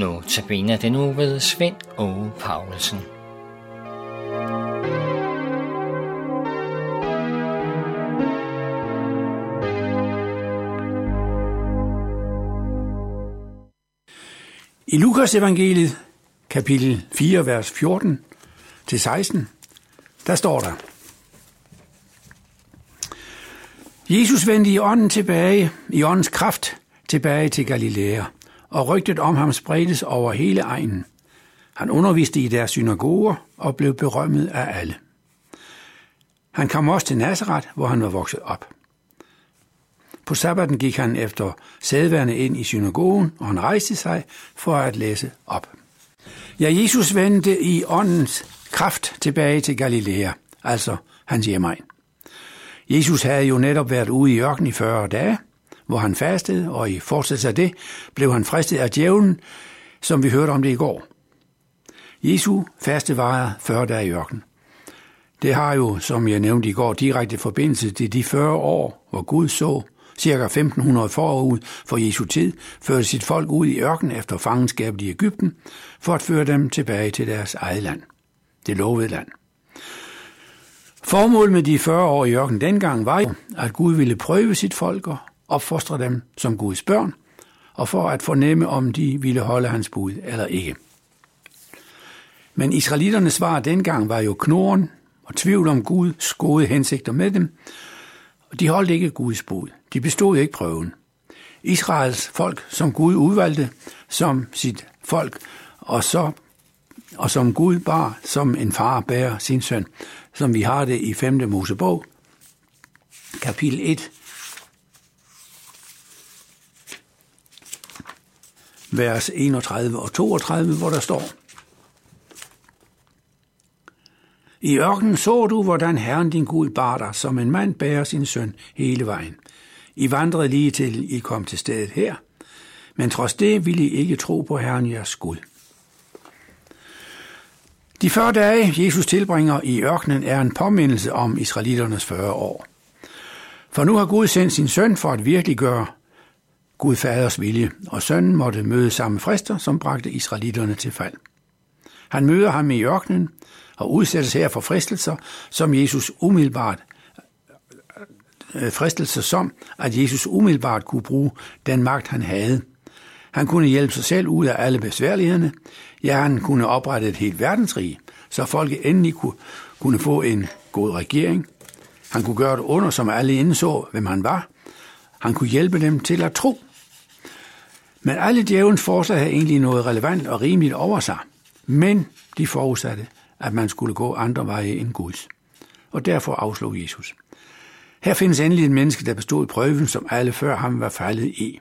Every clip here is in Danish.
Nu tabiner den nu ved Svend og Paulsen. I Lukas evangeliet, kapitel 4, vers 14 til 16, der står der, Jesus vendte i ånden tilbage, i åndens kraft tilbage til Galilea, og rygtet om ham spredtes over hele egnen. Han underviste i deres synagoger og blev berømmet af alle. Han kom også til Nazareth, hvor han var vokset op. På sabbaten gik han efter sædværende ind i synagogen, og han rejste sig for at læse op. Ja, Jesus vendte i åndens kraft tilbage til Galilea, altså hans hjemmeegn. Jesus havde jo netop været ude i ørkenen i 40 dage, hvor han fastede, og i fortsættelse af det blev han fristet af djævlen, som vi hørte om det i går. Jesu faste varer 40 dage i ørkenen. Det har jo, som jeg nævnte i går, direkte forbindelse til de 40 år, hvor Gud så cirka 1500 forud for Jesu tid, førte sit folk ud i ørkenen efter fangenskabet i Ægypten, for at føre dem tilbage til deres eget land, det lovede land. Formålet med de 40 år i ørkenen dengang var jo, at Gud ville prøve sit folk og opfostre dem som Guds børn, og for at fornemme, om de ville holde hans bud eller ikke. Men israeliternes svar dengang var jo knoren og tvivl om Guds gode hensigter med dem, og de holdt ikke Guds bud. De bestod ikke prøven. Israels folk, som Gud udvalgte som sit folk, og, så, og som Gud bar, som en far bærer sin søn, som vi har det i 5. Mosebog, kapitel 1, vers 31 og 32, hvor der står, I ørkenen så du, hvordan Herren din Gud bar dig, som en mand bærer sin søn hele vejen. I vandrede lige til I kom til stedet her, men trods det ville I ikke tro på Herren jeres Gud. De 40 dage, Jesus tilbringer i ørkenen, er en påmindelse om israeliternes 40 år. For nu har Gud sendt sin søn for at virkeliggøre Gud faders vilje, og sønnen måtte møde samme frister, som bragte israelitterne til fald. Han møder ham i ørkenen og udsættes her for fristelser, som Jesus umiddelbart øh, fristelser som, at Jesus umiddelbart kunne bruge den magt, han havde. Han kunne hjælpe sig selv ud af alle besværlighederne. Ja, han kunne oprette et helt verdensrige, så folk endelig kunne, kunne få en god regering. Han kunne gøre det under, som alle indså, hvem han var. Han kunne hjælpe dem til at tro. Men alle djævelens forslag havde egentlig noget relevant og rimeligt over sig. Men de forudsatte, at man skulle gå andre veje end Guds. Og derfor afslog Jesus. Her findes endelig et menneske, der bestod prøven, som alle før ham var faldet i.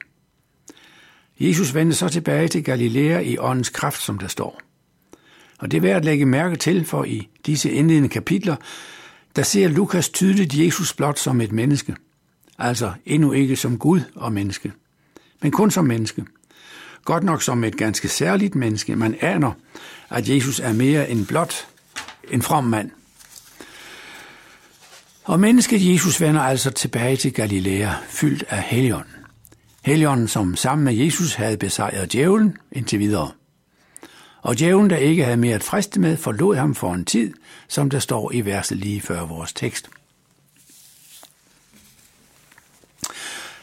Jesus vendte så tilbage til Galilea i åndens kraft, som der står. Og det er værd at lægge mærke til, for i disse indledende kapitler, der ser Lukas tydeligt Jesus blot som et menneske. Altså endnu ikke som Gud og menneske, men kun som menneske. Godt nok som et ganske særligt menneske. Man aner, at Jesus er mere end blot en from mand. Og mennesket Jesus vender altså tilbage til Galilea, fyldt af Helligånden. Helligånden, som sammen med Jesus havde besejret djævlen indtil videre. Og djævlen, der ikke havde mere at friste med, forlod ham for en tid, som der står i verset lige før vores tekst.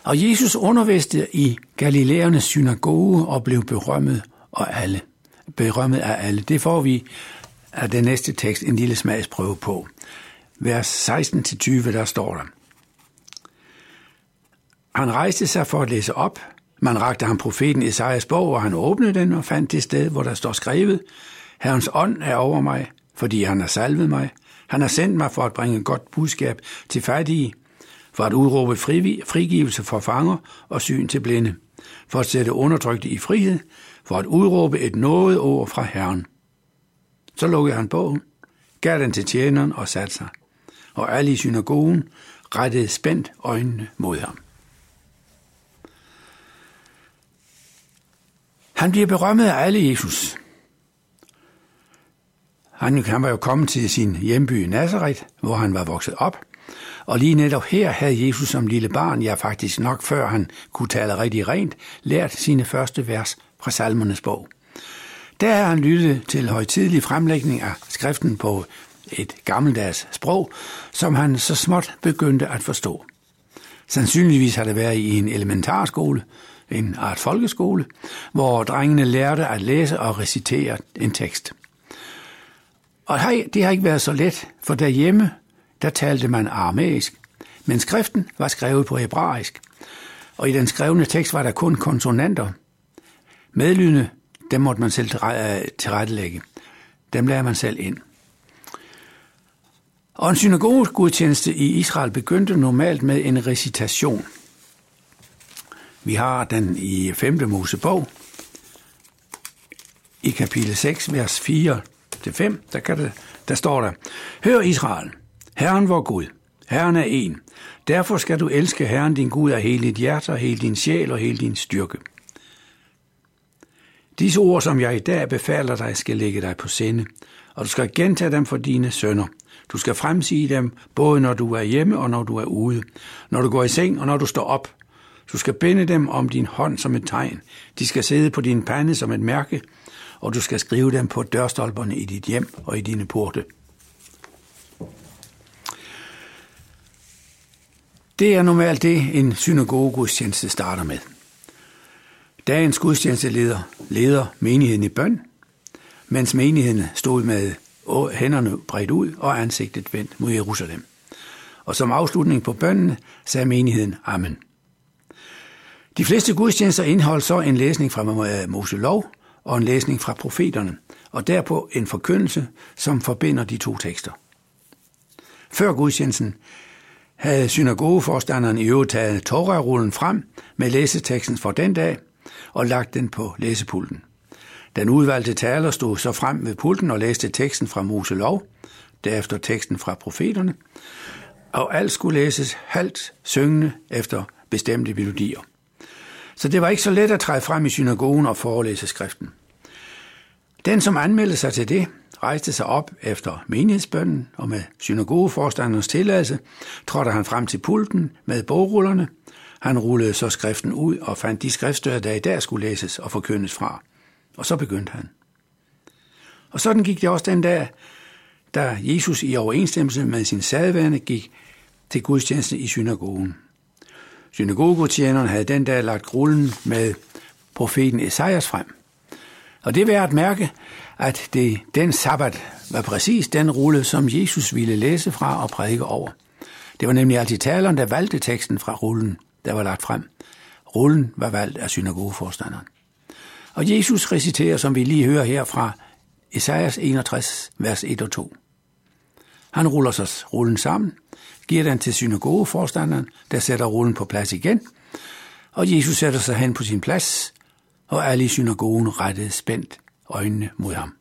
Og Jesus underviste i Galilæernes synagoge og blev berømmet af alle. Berømmet af alle. Det får vi af den næste tekst en lille smagsprøve på. Vers 16-20, der står der. Han rejste sig for at læse op. Man rakte ham profeten Esajas bog, og han åbnede den og fandt det sted, hvor der står skrevet, Herrens ånd er over mig, fordi han har salvet mig. Han har sendt mig for at bringe godt budskab til fattige, for at udråbe frigivelse for fanger og syn til blinde, for at sætte undertrykte i frihed, for at udråbe et noget ord fra Herren. Så lukkede han bogen, gav den til tjeneren og satte sig, og alle i synagogen rettede spændt øjnene mod ham. Han bliver berømmet af alle Jesus. Han, han var jo kommet til sin hjemby Nazareth, hvor han var vokset op. Og lige netop her havde Jesus som lille barn, ja faktisk nok før han kunne tale rigtig rent, lært sine første vers fra salmernes bog. Der har han lyttet til højtidelig fremlægning af skriften på et gammeldags sprog, som han så småt begyndte at forstå. Sandsynligvis har det været i en elementarskole, en art folkeskole, hvor drengene lærte at læse og recitere en tekst. Og det har ikke været så let, for derhjemme, der talte man aramæisk, men skriften var skrevet på hebraisk, og i den skrevne tekst var der kun konsonanter. Medlydende, dem måtte man selv øh, tilrettelægge. Dem lærer man selv ind. Og en synagogegudtjeneste i Israel begyndte normalt med en recitation. Vi har den i 5. Mosebog, i kapitel 6, vers 4 til 5, der, kan det, der står der, Hør Israel, Herren vor Gud, Herren er en. Derfor skal du elske Herren din Gud af hele dit hjerte og hele din sjæl og hele din styrke. Disse ord, som jeg i dag befaler dig, skal lægge dig på sinde, og du skal gentage dem for dine sønner. Du skal fremsige dem, både når du er hjemme og når du er ude, når du går i seng og når du står op. Du skal binde dem om din hånd som et tegn. De skal sidde på din pande som et mærke, og du skal skrive dem på dørstolperne i dit hjem og i dine porte. Det er normalt det, en synagogegudstjeneste starter med. Dagens gudstjeneste leder, leder menigheden i bøn, mens menigheden stod med hænderne bredt ud og ansigtet vendt mod Jerusalem. Og som afslutning på bønnen sagde menigheden Amen. De fleste gudstjenester indeholder så en læsning fra øh, Mose lov og en læsning fra profeterne, og derpå en forkyndelse, som forbinder de to tekster. Før gudstjenesten havde synagogeforstanderen i øvrigt taget Torah-rullen frem med læseteksten for den dag og lagt den på læsepulten. Den udvalgte taler stod så frem ved pulten og læste teksten fra Mose lov, derefter teksten fra profeterne, og alt skulle læses halvt syngende efter bestemte melodier. Så det var ikke så let at træde frem i synagogen og forelæse skriften. Den, som anmeldte sig til det, rejste sig op efter menighedsbønnen, og med synagogeforstanderens tilladelse trådte han frem til pulten med bogrullerne. Han rullede så skriften ud og fandt de skriftsteder, der i dag skulle læses og forkyndes fra. Og så begyndte han. Og sådan gik det også den dag, da Jesus i overensstemmelse med sin sadværende gik til gudstjenesten i synagogen. Synagogotjeneren havde den dag lagt rullen med profeten Esajas frem. Og det er at mærke, at det, den sabbat var præcis den rulle, som Jesus ville læse fra og prædike over. Det var nemlig altid taleren, der valgte teksten fra rullen, der var lagt frem. Rullen var valgt af synagogeforstanderen. Og Jesus reciterer, som vi lige hører her fra Esajas 61, vers 1 og 2. Han ruller sig rullen sammen, giver den til synagogeforstanderen, der sætter rullen på plads igen, og Jesus sætter sig hen på sin plads, og alle i synagogen rettede spændt øjnene mod ham.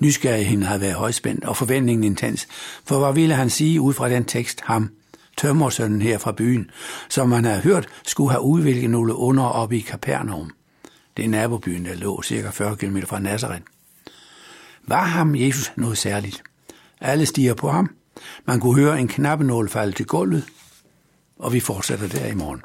Nysgerrigheden havde været højspændt, og forventningen intens, for hvad ville han sige ud fra den tekst, ham, tømmersønnen her fra byen, som man havde hørt, skulle have udviklet nogle under op i Kapernaum. Det er nabobyen, der lå cirka 40 km fra Nazareth. Var ham Jesus noget særligt? Alle stiger på ham. Man kunne høre en knappenål falde til gulvet, og vi fortsætter der i morgen.